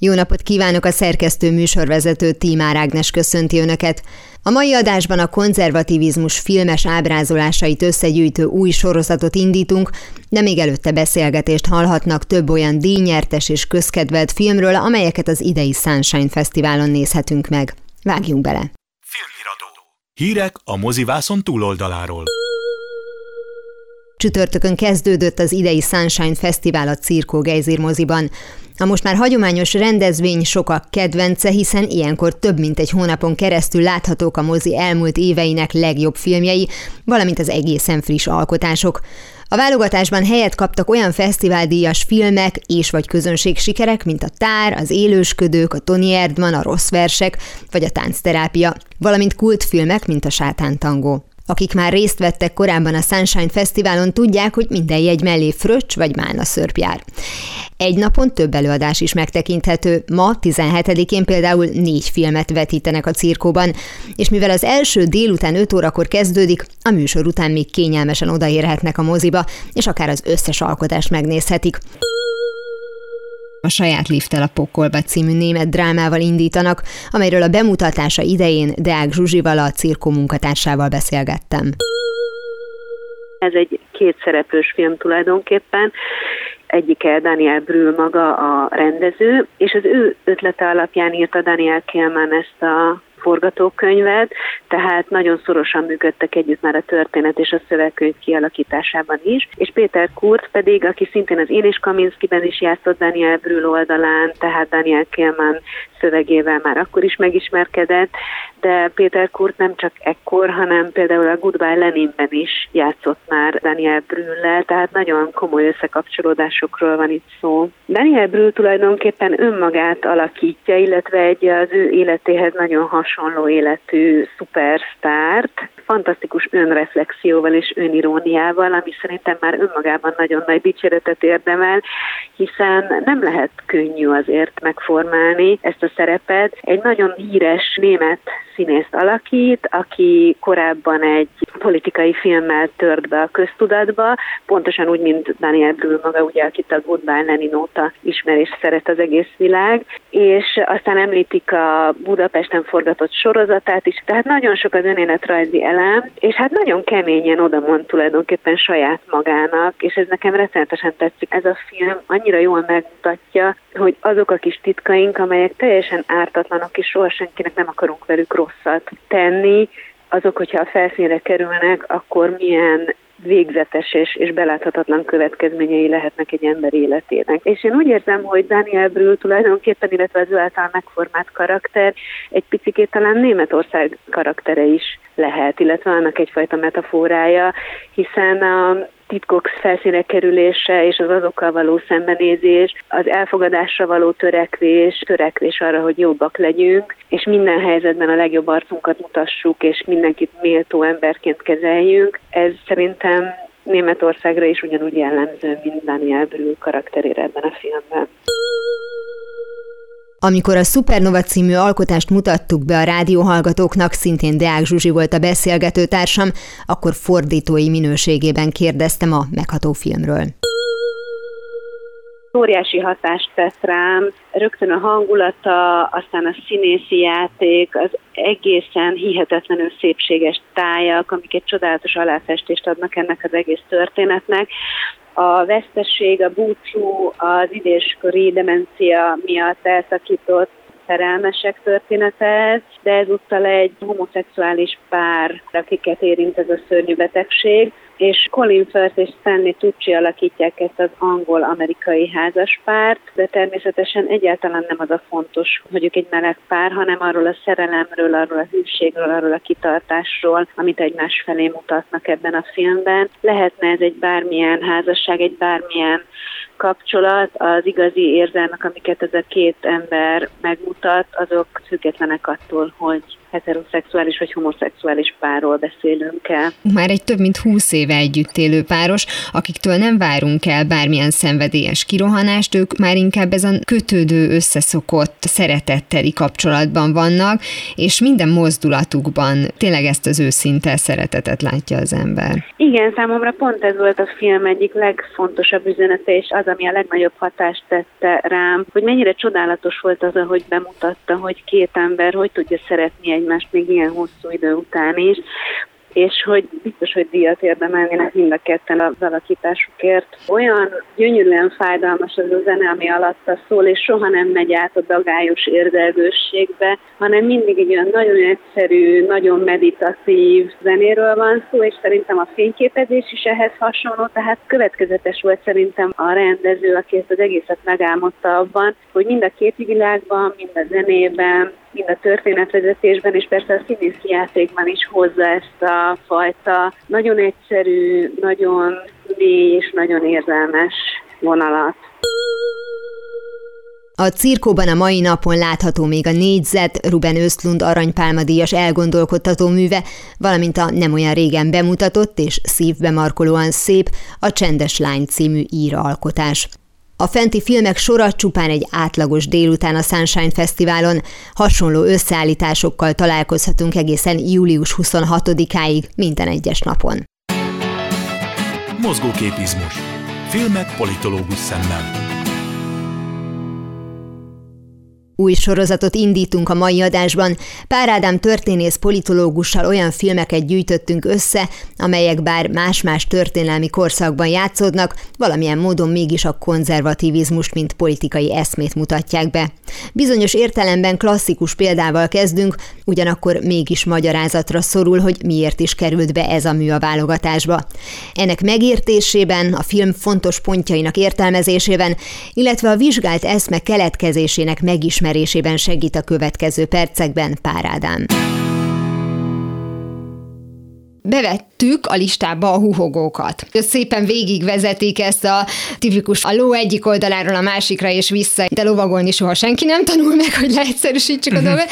Jó napot kívánok a szerkesztő műsorvezető Tímár Ágnes köszönti Önöket. A mai adásban a konzervativizmus filmes ábrázolásait összegyűjtő új sorozatot indítunk, de még előtte beszélgetést hallhatnak több olyan díjnyertes és közkedvelt filmről, amelyeket az idei Sunshine Fesztiválon nézhetünk meg. Vágjunk bele! Filmiradó. Hírek a mozivászon túloldaláról. Csütörtökön kezdődött az idei Sunshine Fesztivál a Cirkó Geizir moziban. A most már hagyományos rendezvény sokak kedvence, hiszen ilyenkor több mint egy hónapon keresztül láthatók a mozi elmúlt éveinek legjobb filmjei, valamint az egészen friss alkotások. A válogatásban helyet kaptak olyan fesztiváldíjas filmek és vagy közönség sikerek, mint a Tár, az Élősködők, a Tony Erdman, a Rossz versek vagy a Táncterápia, valamint kultfilmek, mint a Sátán tangó. Akik már részt vettek korábban a Sunshine Fesztiválon, tudják, hogy minden jegy mellé fröccs vagy málna szörp jár. Egy napon több előadás is megtekinthető. Ma, 17-én például négy filmet vetítenek a cirkóban, és mivel az első délután 5 órakor kezdődik, a műsor után még kényelmesen odaérhetnek a moziba, és akár az összes alkotást megnézhetik. A saját lifttel a pokolba című német drámával indítanak, amelyről a bemutatása idején Deák Zsuzsival, a cirkó munkatársával beszélgettem. Ez egy kétszereplős film tulajdonképpen, egyike Daniel Brühl maga a rendező, és az ő ötlete alapján írta Daniel Kielman ezt a forgatókönyvet, tehát nagyon szorosan működtek együtt már a történet és a szövegkönyv kialakításában is, és Péter Kurt pedig, aki szintén az Én és Kaminskiben is játszott Daniel Brühl oldalán, tehát Daniel Kielman szövegével már akkor is megismerkedett, de Péter Kurt nem csak ekkor, hanem például a Goodbye Leninben is játszott már Daniel Brühl-lel, tehát nagyon komoly összekapcsolódásokról van itt szó. Daniel Brühl tulajdonképpen önmagát alakítja, illetve egy az ő életéhez nagyon hasonló életű szupersztárt, fantasztikus önreflexióval és öniróniával, ami szerintem már önmagában nagyon nagy dicséretet érdemel, hiszen nem lehet könnyű azért megformálni ezt a szerepet. Egy nagyon híres német színészt alakít, aki korábban egy politikai filmmel tört be a köztudatba, pontosan úgy, mint Daniel Brühl maga, ugye, akit a Goodbye Lenin óta ismer és szeret az egész világ, és aztán említik a Budapesten forgatott sorozatát is, tehát nagyon sok az önéletrajzi elem, és hát nagyon keményen odamond tulajdonképpen saját magának, és ez nekem rettenetesen tetszik. Ez a film annyira jól megmutatja, hogy azok a kis titkaink, amelyek teljesen ártatlanok, és soha senkinek nem akarunk velük rosszat tenni, azok, hogyha a felszínre kerülnek, akkor milyen végzetes és, és beláthatatlan következményei lehetnek egy ember életének. És én úgy érzem, hogy Daniel Brühl tulajdonképpen, illetve az ő által megformált karakter egy picit talán Németország karaktere is lehet, illetve annak egyfajta metaforája, hiszen a titkok felszíne kerülése és az azokkal való szembenézés, az elfogadásra való törekvés, törekvés arra, hogy jobbak legyünk, és minden helyzetben a legjobb arcunkat mutassuk, és mindenkit méltó emberként kezeljünk. Ez szerintem Németországra is ugyanúgy jellemző, mint Daniel Brühl karakterére ebben a filmben. Amikor a Supernova című alkotást mutattuk be a rádióhallgatóknak, szintén Deák Zsuzsi volt a beszélgető társam, akkor fordítói minőségében kérdeztem a megható filmről óriási hatást tett rám, rögtön a hangulata, aztán a színészi játék, az egészen hihetetlenül szépséges tájak, amik egy csodálatos aláfestést adnak ennek az egész történetnek. A vesztesség, a búcsú, az idéskori demencia miatt elszakított szerelmesek története de ezúttal egy homoszexuális pár, akiket érint ez a szörnyű betegség, és Colin Firth és Stanley Tucci alakítják ezt az angol-amerikai házaspárt, de természetesen egyáltalán nem az a fontos, hogy ők egy meleg pár, hanem arról a szerelemről, arról a hűségről, arról a kitartásról, amit egymás felé mutatnak ebben a filmben. Lehetne ez egy bármilyen házasság, egy bármilyen kapcsolat, az igazi érzelmek, amiket ez a két ember megmutat, azok függetlenek attól, hogy heteroszexuális vagy homoszexuális párról beszélünk el. Már egy több mint húsz év éve együtt élő páros, akiktől nem várunk el bármilyen szenvedélyes kirohanást, ők már inkább ezen kötődő, összeszokott, szeretetteli kapcsolatban vannak, és minden mozdulatukban tényleg ezt az őszinte szeretetet látja az ember. Igen, számomra pont ez volt a film egyik legfontosabb üzenete, és az, ami a legnagyobb hatást tette rám, hogy mennyire csodálatos volt az, ahogy bemutatta, hogy két ember hogy tudja szeretni egymást még ilyen hosszú idő után is, és hogy biztos, hogy díjat érdemelnének mind a ketten az alakításukért. Olyan gyönyörűen fájdalmas az a zene, ami alatta szól, és soha nem megy át a dagályos érzelgősségbe, hanem mindig egy olyan nagyon egyszerű, nagyon meditatív zenéről van szó, és szerintem a fényképezés is ehhez hasonló, tehát következetes volt szerintem a rendező, aki ezt az egészet megálmodta abban, hogy mind a képi világban, mind a zenében, mind a történetvezetésben, és persze a színészi játékban is hozza ezt a fajta nagyon egyszerű, nagyon mély és nagyon érzelmes vonalat. A cirkóban a mai napon látható még a négyzet Ruben Östlund aranypálmadíjas elgondolkodtató műve, valamint a nem olyan régen bemutatott és szívbe markolóan szép a Csendes Lány című íra alkotás. A fenti filmek sora csupán egy átlagos délután a Sunshine Fesztiválon, hasonló összeállításokkal találkozhatunk egészen július 26-áig minden egyes napon. Mozgóképizmus. Filmek politológus szemmel. Új sorozatot indítunk a mai adásban. Pár Ádám történész politológussal olyan filmeket gyűjtöttünk össze, amelyek bár más-más történelmi korszakban játszódnak, valamilyen módon mégis a konzervativizmust, mint politikai eszmét mutatják be. Bizonyos értelemben klasszikus példával kezdünk, ugyanakkor mégis magyarázatra szorul, hogy miért is került be ez a mű a válogatásba. Ennek megértésében, a film fontos pontjainak értelmezésében, illetve a vizsgált eszme keletkezésének megismerésében felismerésében segít a következő percekben Pár Ádám. Bevettük a listába a huhogókat. Szépen végigvezetik ezt a tipikus a ló egyik oldaláról a másikra és vissza, de lovagolni soha senki nem tanul meg, hogy leegyszerűsítsük a mhm. dolgot.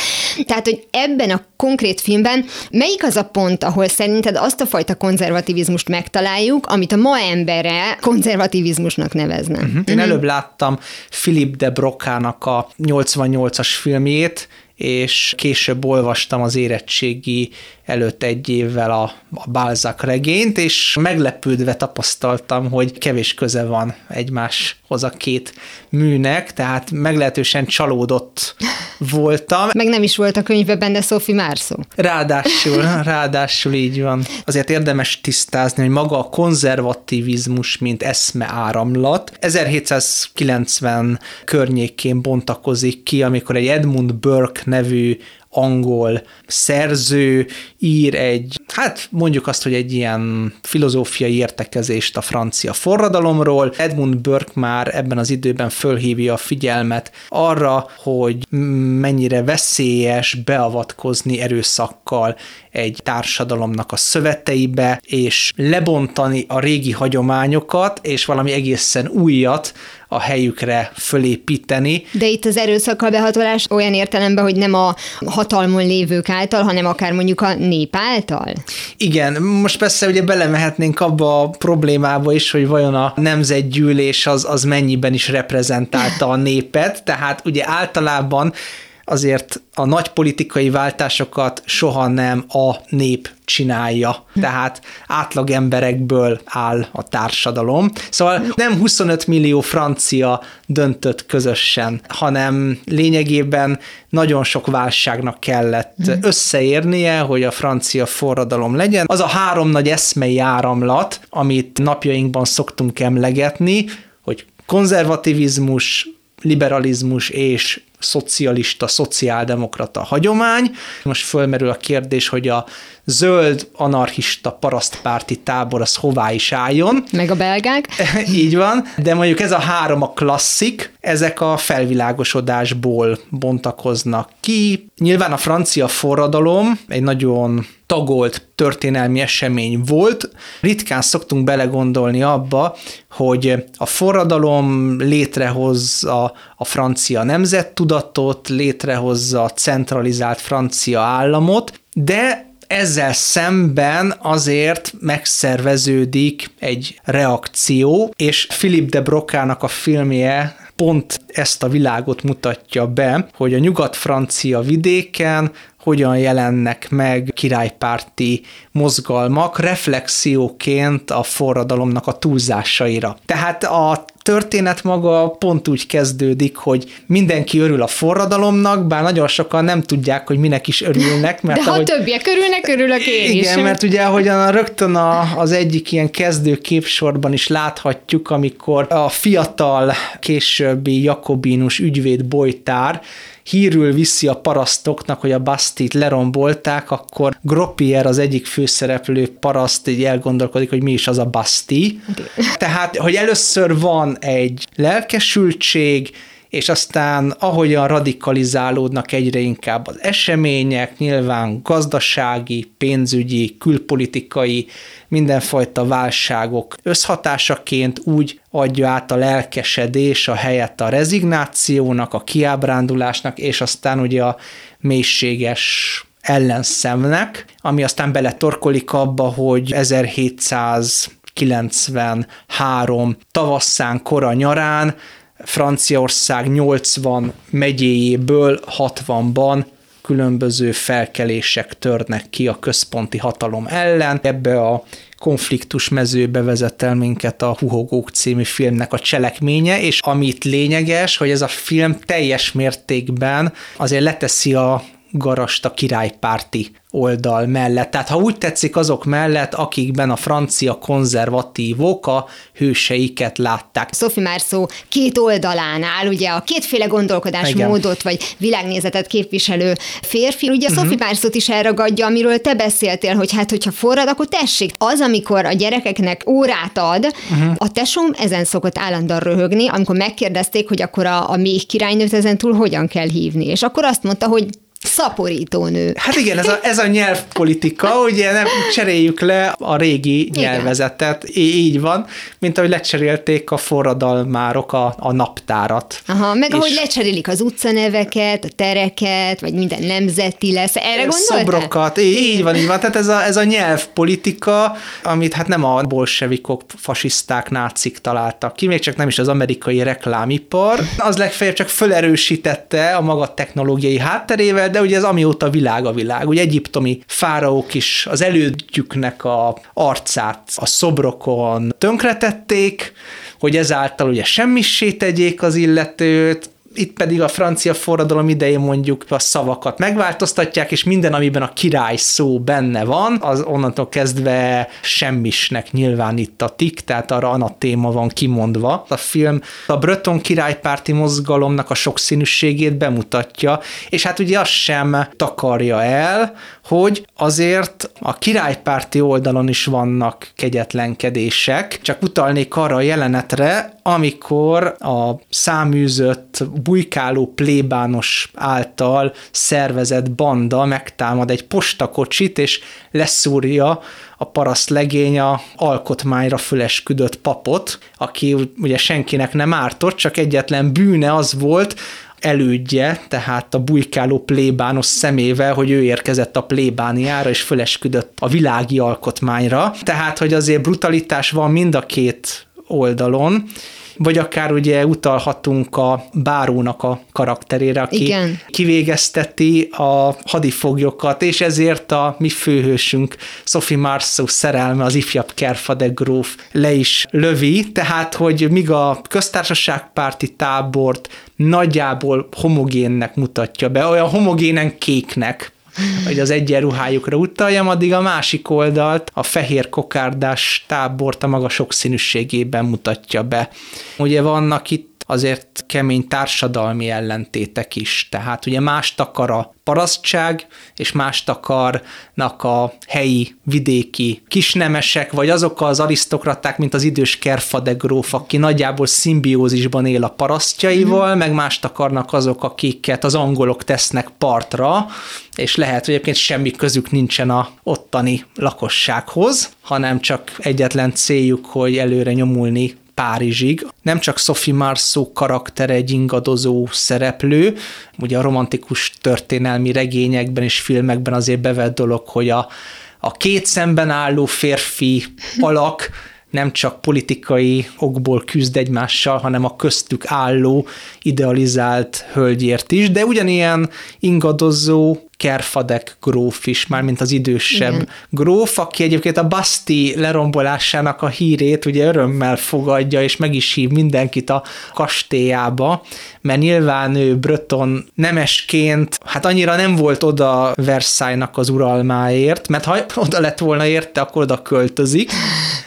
Tehát, hogy ebben a konkrét filmben melyik az a pont, ahol szerinted azt a fajta konzervativizmust megtaláljuk, amit a ma embere konzervativizmusnak nevezne? Uh-huh. Én uh-huh. előbb láttam Philip de Brokának a 88-as filmjét, és később olvastam az érettségi előtt egy évvel a, a Balzac regényt, és meglepődve tapasztaltam, hogy kevés köze van egymáshoz a két műnek, tehát meglehetősen csalódott voltam. Meg nem is volt a könyvben benne Sophie Marceau. Ráadásul, ráadásul így van. Azért érdemes tisztázni, hogy maga a konzervativizmus, mint eszme áramlat, 1790 környékén bontakozik ki, amikor egy Edmund Burke nevű angol szerző ír egy, hát mondjuk azt, hogy egy ilyen filozófiai értekezést a francia forradalomról. Edmund Burke már ebben az időben fölhívja a figyelmet arra, hogy mennyire veszélyes beavatkozni erőszakkal egy társadalomnak a szöveteibe, és lebontani a régi hagyományokat, és valami egészen újat a helyükre fölépíteni. De itt az erőszakkal behatolás olyan értelemben, hogy nem a hatalmon lévők által, hanem akár mondjuk a nép által? Igen, most persze ugye belemehetnénk abba a problémába is, hogy vajon a nemzetgyűlés az, az mennyiben is reprezentálta a népet, tehát ugye általában azért a nagy politikai váltásokat soha nem a nép csinálja. Tehát átlag emberekből áll a társadalom. Szóval nem 25 millió francia döntött közösen, hanem lényegében nagyon sok válságnak kellett hmm. összeérnie, hogy a francia forradalom legyen. Az a három nagy eszmei áramlat, amit napjainkban szoktunk emlegetni, hogy konzervativizmus, liberalizmus és szocialista, szociáldemokrata hagyomány. Most fölmerül a kérdés, hogy a zöld anarchista parasztpárti tábor az hová is álljon. Meg a belgák. Így van, de mondjuk ez a három a klasszik, ezek a felvilágosodásból bontakoznak ki. Nyilván a francia forradalom egy nagyon tagolt történelmi esemény volt. Ritkán szoktunk belegondolni abba, hogy a forradalom létrehozza a francia nemzettudatot, létrehozza a centralizált francia államot, de ezzel szemben azért megszerveződik egy reakció, és Philip de Brokának a filmje pont ezt a világot mutatja be, hogy a nyugat-francia vidéken hogyan jelennek meg királypárti mozgalmak reflexióként a forradalomnak a túlzásaira. Tehát a történet maga pont úgy kezdődik, hogy mindenki örül a forradalomnak, bár nagyon sokan nem tudják, hogy minek is örülnek. Mert De ha ahogy, többiek örülnek, örülök én igen, is. Igen, mert ugye ahogyan rögtön a, az egyik ilyen kezdő képsorban is láthatjuk, amikor a fiatal, későbbi jakobinus ügyvéd Bojtár hírül viszi a parasztoknak, hogy a Bastit lerombolták, akkor Gropier az egyik főszereplő paraszt így elgondolkodik, hogy mi is az a Basti. Okay. Tehát, hogy először van egy lelkesültség, és aztán ahogyan radikalizálódnak egyre inkább az események, nyilván gazdasági, pénzügyi, külpolitikai, mindenfajta válságok összhatásaként úgy adja át a lelkesedés a helyet a rezignációnak, a kiábrándulásnak, és aztán ugye a mélységes ellenszemnek, ami aztán beletorkolik abba, hogy 1793 tavasszán, kora nyarán Franciaország 80 megyéjéből 60-ban különböző felkelések törnek ki a központi hatalom ellen. Ebbe a konfliktus mezőbe vezet el minket a Huhogók című filmnek a cselekménye, és amit lényeges, hogy ez a film teljes mértékben azért leteszi a garast a királypárti oldal mellett. Tehát ha úgy tetszik, azok mellett, akikben a francia konzervatívok a hőseiket látták. Sophie Marceau két oldalán áll, ugye a kétféle gondolkodásmódot vagy világnézetet képviselő férfi. Ugye uh-huh. Sophie Marceau-t is elragadja, amiről te beszéltél, hogy hát, hogyha forrad, akkor tessék. Az, amikor a gyerekeknek órát ad, uh-huh. a tesóm ezen szokott állandóan röhögni, amikor megkérdezték, hogy akkor a, a még királynőt ezen túl hogyan kell hívni. És akkor azt mondta, hogy szaporítónő. Hát igen, ez a, ez a nyelvpolitika, ugye nem cseréljük le a régi igen. nyelvezetet, így van, mint ahogy lecserélték a forradalmárok a, a naptárat. Aha, meg és ahogy lecserélik az utcaneveket, a tereket, vagy minden nemzeti lesz, erre gondoltál? Szobrokat, így, így van, így van, tehát ez a, ez a nyelvpolitika, amit hát nem a bolsevikok, fasiszták, nácik találtak ki, még csak nem is az amerikai reklámipar, az legfeljebb csak felerősítette a maga technológiai hátterével, de ugye ez amióta világ a világ. Ugye egyiptomi fáraók is az elődjüknek a arcát a szobrokon tönkretették, hogy ezáltal ugye semmissé tegyék az illetőt, itt pedig a francia forradalom idején mondjuk a szavakat megváltoztatják, és minden, amiben a király szó benne van, az onnantól kezdve semmisnek nyilvánítatik, tehát arra a téma van kimondva. A film a Breton királypárti mozgalomnak a sokszínűségét bemutatja, és hát ugye azt sem takarja el, hogy azért a királypárti oldalon is vannak kegyetlenkedések, csak utalnék arra a jelenetre, amikor a száműzött, bujkáló plébános által szervezett banda megtámad egy postakocsit, és leszúrja a paraszt legény a alkotmányra fölesküdött papot, aki ugye senkinek nem ártott, csak egyetlen bűne az volt, elődje, tehát a bujkáló plébános szemével, hogy ő érkezett a plébániára, és fölesküdött a világi alkotmányra. Tehát, hogy azért brutalitás van mind a két oldalon, vagy akár ugye utalhatunk a bárónak a karakterére, aki Igen. kivégezteti a hadifoglyokat, és ezért a mi főhősünk Sophie Marceau szerelme az ifjabb Kerfade gróf le is lövi, tehát hogy míg a köztársaságpárti tábort nagyjából homogénnek mutatja be, olyan homogénen kéknek, hogy az egyenruhájukra utaljam, addig a másik oldalt a fehér kokárdás tábort a maga sokszínűségében mutatja be. Ugye vannak itt azért kemény társadalmi ellentétek is. Tehát ugye mást akar a parasztság, és mást akarnak a helyi, vidéki kisnemesek, vagy azok az arisztokraták, mint az idős Kerfade gróf, aki nagyjából szimbiózisban él a parasztjaival, mm. meg mást akarnak azok, akiket az angolok tesznek partra, és lehet, hogy egyébként semmi közük nincsen a ottani lakossághoz, hanem csak egyetlen céljuk, hogy előre nyomulni Párizsig. Nem csak Sophie Marceau karakter egy ingadozó szereplő, ugye a romantikus történelmi regényekben és filmekben azért bevett dolog, hogy a, a két szemben álló férfi alak nem csak politikai okból küzd egymással, hanem a köztük álló, idealizált hölgyért is, de ugyanilyen ingadozó, Kerfadek gróf is, már mint az idősebb Igen. gróf, aki egyébként a Basti lerombolásának a hírét ugye örömmel fogadja, és meg is hív mindenkit a kastélyába, mert nyilván ő Breton nemesként, hát annyira nem volt oda Versailles-nak az uralmáért, mert ha oda lett volna érte, akkor oda költözik.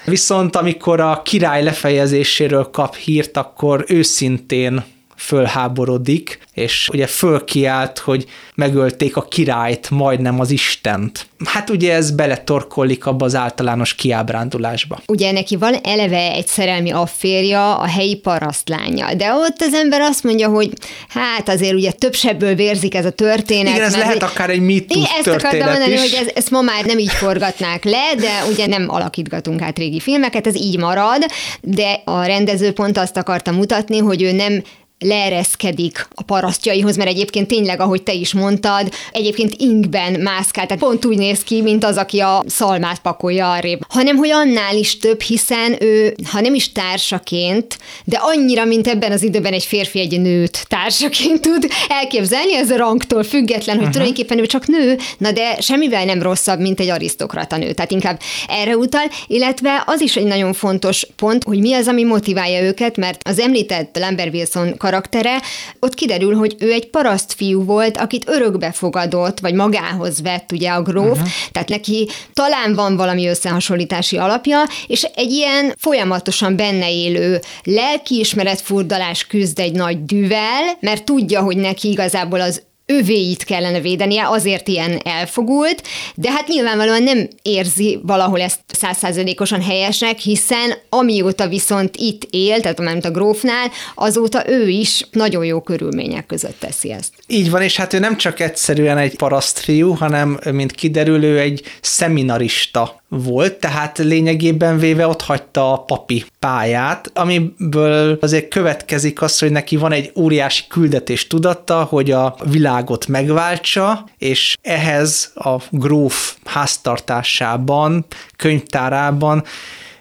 Viszont amikor a király lefejezéséről kap hírt, akkor őszintén fölháborodik, és ugye fölkiált, hogy megölték a királyt, majdnem az Istent. Hát ugye ez beletorkollik abba az általános kiábrándulásba. Ugye neki van eleve egy szerelmi afférja, a helyi parasztlánya, de ott az ember azt mondja, hogy hát azért ugye több sebből vérzik ez a történet. Igen, ez mert lehet akár egy mítusz Ezt akartam mondani, is. hogy ez, ezt ma már nem így forgatnák le, de ugye nem alakítgatunk át régi filmeket, ez így marad, de a rendező pont azt akarta mutatni, hogy ő nem leereszkedik a parasztjaihoz, mert egyébként tényleg, ahogy te is mondtad, egyébként inkben mászkál, tehát pont úgy néz ki, mint az, aki a szalmát pakolja arrébb. Hanem, hogy annál is több, hiszen ő, ha nem is társaként, de annyira, mint ebben az időben egy férfi egy nőt társaként tud elképzelni, ez a rangtól független, hogy uh-huh. tulajdonképpen ő csak nő, na de semmivel nem rosszabb, mint egy arisztokrata nő. Tehát inkább erre utal, illetve az is egy nagyon fontos pont, hogy mi az, ami motiválja őket, mert az említett Lambert Wilson karaktere, ott kiderül, hogy ő egy parasztfiú volt, akit örökbe fogadott, vagy magához vett ugye a gróf, uh-huh. tehát neki talán van valami összehasonlítási alapja, és egy ilyen folyamatosan benne élő lelkiismeretfurdalás küzd egy nagy düvel, mert tudja, hogy neki igazából az övéit kellene védenie, azért ilyen elfogult, de hát nyilvánvalóan nem érzi valahol ezt százszázalékosan helyesnek, hiszen amióta viszont itt él, tehát mint a grófnál, azóta ő is nagyon jó körülmények között teszi ezt. Így van, és hát ő nem csak egyszerűen egy parasztfiú, hanem, mint kiderül, ő egy szeminarista volt, tehát lényegében véve ott hagyta a papi pályát, amiből azért következik az, hogy neki van egy óriási küldetés tudatta, hogy a világot megváltsa, és ehhez a gróf háztartásában, könyvtárában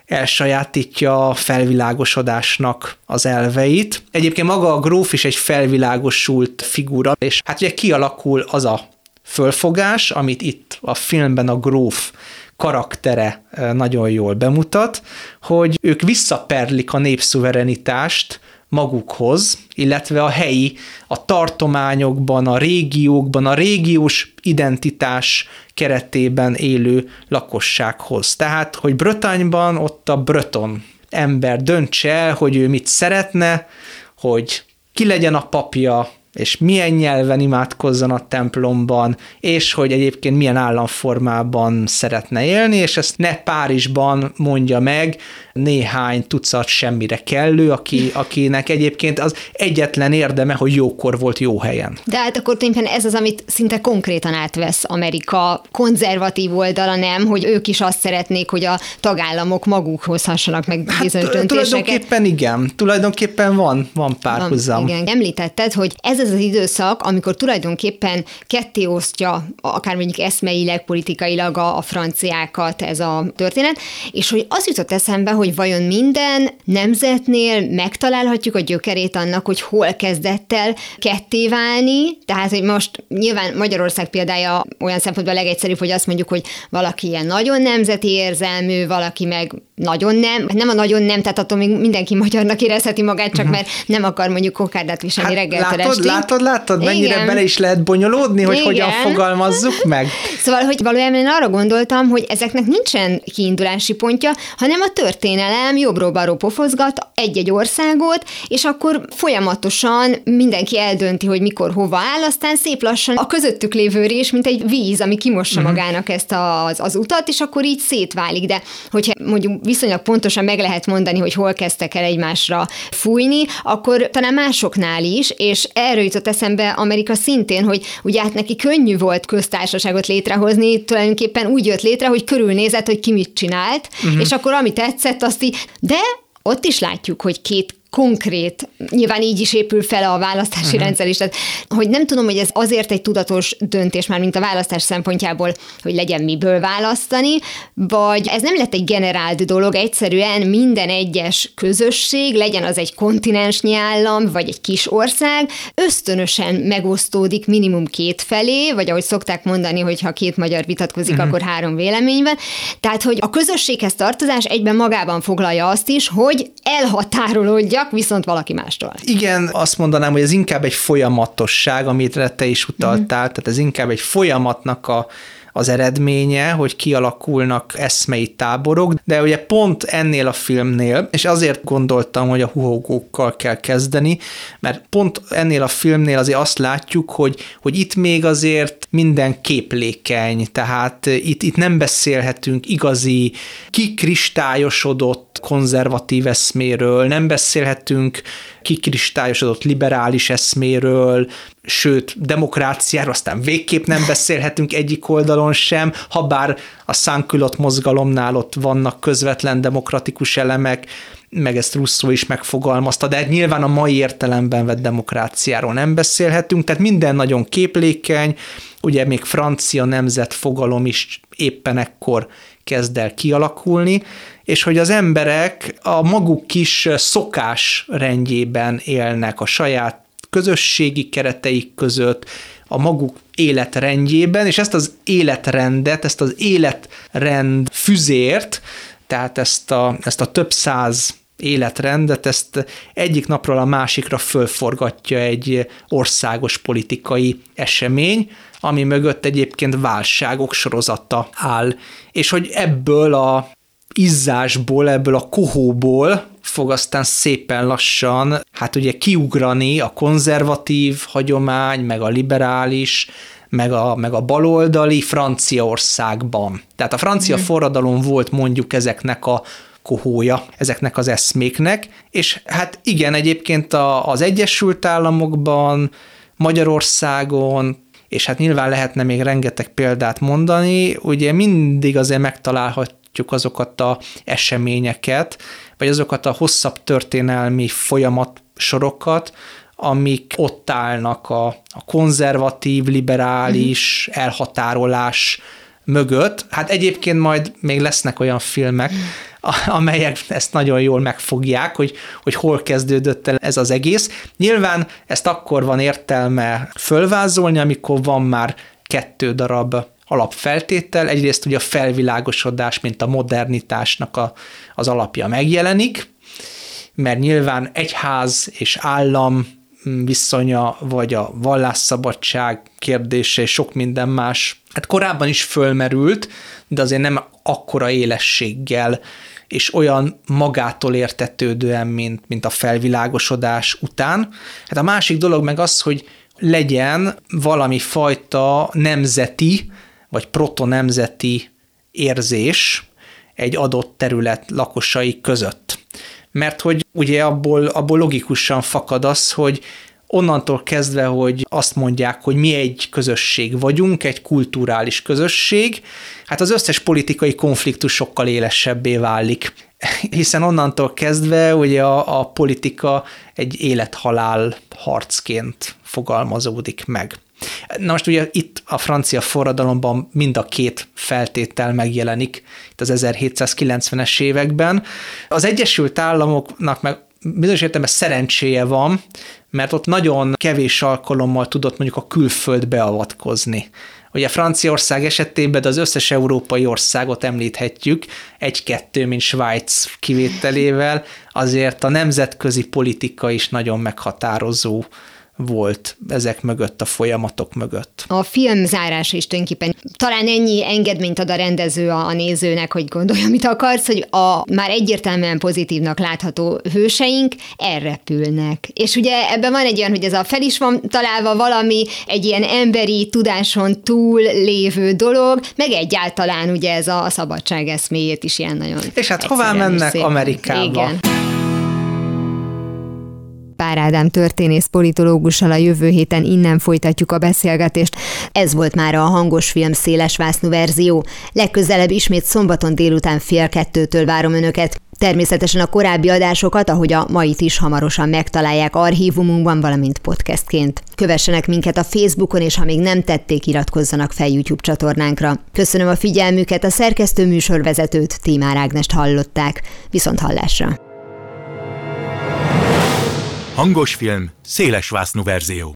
elsajátítja a felvilágosodásnak az elveit. Egyébként maga a gróf is egy felvilágosult figura, és hát ugye kialakul az a fölfogás, amit itt a filmben a gróf karaktere nagyon jól bemutat, hogy ők visszaperlik a népszuverenitást magukhoz, illetve a helyi, a tartományokban, a régiókban, a régiós identitás keretében élő lakossághoz. Tehát, hogy Brötanyban ott a bröton ember döntse el, hogy ő mit szeretne, hogy ki legyen a papja, és milyen nyelven imádkozzon a templomban, és hogy egyébként milyen államformában szeretne élni, és ezt ne Párizsban mondja meg néhány tucat semmire kellő, aki, akinek egyébként az egyetlen érdeme, hogy jókor volt jó helyen. De hát akkor tulajdonképpen ez az, amit szinte konkrétan átvesz Amerika konzervatív oldala, nem, hogy ők is azt szeretnék, hogy a tagállamok maguk hozhassanak meg hát, bizonyos döntéseket. Tulajdonképpen igen, tulajdonképpen van, van párhuzam. Igen, említetted, hogy ez az az időszak, amikor tulajdonképpen ketté osztja, akár mondjuk eszmeileg, politikailag a, a franciákat ez a történet, és hogy az jutott eszembe, hogy vajon minden nemzetnél megtalálhatjuk a gyökerét annak, hogy hol kezdett el ketté válni, tehát, hogy most nyilván Magyarország példája olyan szempontból a legegyszerűbb, hogy azt mondjuk, hogy valaki ilyen nagyon nemzeti érzelmű, valaki meg nagyon nem, nem a nagyon nem, tehát attól még mindenki magyarnak érezheti magát, csak uh-huh. mert nem akar mondjuk kokárdát viselni hát reggeltől látod, látod, látod, mennyire Igen. bele is lehet bonyolódni, hogy Igen. hogyan fogalmazzuk meg? Szóval, hogy valójában én arra gondoltam, hogy ezeknek nincsen kiindulási pontja, hanem a történelem jobbról-balról pofozgat egy-egy országot, és akkor folyamatosan mindenki eldönti, hogy mikor hova áll, aztán szép lassan a közöttük lévő rés, mint egy víz, ami kimossa uh-huh. magának ezt az, az utat, és akkor így szétválik. De hogyha mondjuk viszonylag pontosan meg lehet mondani, hogy hol kezdtek el egymásra fújni, akkor talán másoknál is, és erről jutott eszembe Amerika szintén, hogy ugye hát neki könnyű volt köztársaságot létrehozni, tulajdonképpen úgy jött létre, hogy körülnézett, hogy ki mit csinált, uh-huh. és akkor ami tetszett, azt így, de ott is látjuk, hogy két konkrét, nyilván így is épül fel a választási uh-huh. rendszer is, tehát, hogy nem tudom, hogy ez azért egy tudatos döntés már, mint a választás szempontjából, hogy legyen miből választani, vagy ez nem lett egy generált dolog, egyszerűen minden egyes közösség, legyen az egy kontinensnyi állam, vagy egy kis ország, ösztönösen megosztódik minimum két felé, vagy ahogy szokták mondani, hogy ha két magyar vitatkozik, uh-huh. akkor három véleményben. Tehát, hogy a közösséghez tartozás egyben magában foglalja azt is, hogy elhatárolódja tudjak, viszont valaki mástól. Igen, azt mondanám, hogy ez inkább egy folyamatosság, amit te is utaltál, uh-huh. tehát ez inkább egy folyamatnak a az eredménye, hogy kialakulnak eszmei táborok, de ugye pont ennél a filmnél, és azért gondoltam, hogy a huhogókkal kell kezdeni, mert pont ennél a filmnél azért azt látjuk, hogy, hogy itt még azért minden képlékeny, tehát itt, itt nem beszélhetünk igazi, kikristályosodott konzervatív eszméről, nem beszélhetünk kikristályosodott liberális eszméről, sőt, demokráciáról aztán végképp nem beszélhetünk egyik oldalon sem, ha bár a szánkülött mozgalomnál ott vannak közvetlen demokratikus elemek, meg ezt Russo is megfogalmazta, de hát nyilván a mai értelemben vett demokráciáról nem beszélhetünk, tehát minden nagyon képlékeny, ugye még francia nemzet fogalom is éppen ekkor kezd el kialakulni, és hogy az emberek a maguk kis szokás rendjében élnek a saját közösségi kereteik között, a maguk életrendjében, és ezt az életrendet, ezt az életrend füzért, tehát ezt a, ezt a több száz életrendet, ezt egyik napról a másikra fölforgatja egy országos politikai esemény, ami mögött egyébként válságok sorozata áll, és hogy ebből a izzásból, ebből a kohóból fog aztán szépen lassan, hát ugye kiugrani a konzervatív hagyomány, meg a liberális, meg a, meg a baloldali Franciaországban. Tehát a francia mm. forradalom volt mondjuk ezeknek a kohója ezeknek az eszméknek, és hát igen, egyébként a, az Egyesült Államokban, Magyarországon, és hát nyilván lehetne még rengeteg példát mondani, ugye mindig azért megtalálhatjuk azokat a eseményeket, vagy azokat a hosszabb történelmi folyamat sorokat, amik ott állnak a, a konzervatív, liberális mm. elhatárolás mögött. Hát egyébként majd még lesznek olyan filmek, amelyek ezt nagyon jól megfogják, hogy, hogy hol kezdődött el ez az egész. Nyilván ezt akkor van értelme fölvázolni, amikor van már kettő darab alapfeltétel. Egyrészt ugye a felvilágosodás, mint a modernitásnak a, az alapja megjelenik, mert nyilván egyház és állam viszonya, vagy a vallásszabadság kérdése, és sok minden más, hát korábban is fölmerült, de azért nem akkora élességgel, és olyan magától értetődően, mint, mint a felvilágosodás után. Hát a másik dolog meg az, hogy legyen valami fajta nemzeti, vagy protonemzeti érzés egy adott terület lakosai között. Mert hogy ugye abból, abból logikusan fakad az, hogy onnantól kezdve, hogy azt mondják, hogy mi egy közösség vagyunk, egy kulturális közösség, hát az összes politikai konfliktus sokkal élesebbé válik. Hiszen onnantól kezdve ugye a, a politika egy élethalál harcként fogalmazódik meg. Na most ugye itt a francia forradalomban mind a két feltétel megjelenik, itt az 1790-es években. Az Egyesült Államoknak meg bizonyos értelemben szerencséje van, mert ott nagyon kevés alkalommal tudott mondjuk a külföld beavatkozni. Ugye Franciaország esetében, de az összes európai országot említhetjük, egy-kettő, mint Svájc kivételével, azért a nemzetközi politika is nagyon meghatározó volt ezek mögött, a folyamatok mögött. A film zárása is tulajdonképpen talán ennyi engedményt ad a rendező a, a nézőnek, hogy gondolja, amit akarsz, hogy a már egyértelműen pozitívnak látható hőseink elrepülnek. És ugye ebben van egy olyan, hogy ez a fel is van találva valami, egy ilyen emberi tudáson túl lévő dolog, meg egyáltalán ugye ez a szabadság eszméjét is ilyen nagyon És hát hová mennek Amerikába? Igen. Pár Ádám történész politológussal a jövő héten innen folytatjuk a beszélgetést. Ez volt már a hangos film széles vásznú verzió. Legközelebb ismét szombaton délután fél kettőtől várom önöket. Természetesen a korábbi adásokat, ahogy a mait is hamarosan megtalálják archívumunkban, valamint podcastként. Kövessenek minket a Facebookon, és ha még nem tették, iratkozzanak fel YouTube csatornánkra. Köszönöm a figyelmüket, a szerkesztő műsorvezetőt, Tímár Ágnest hallották. Viszont hallásra! Hangos film, széles verzió.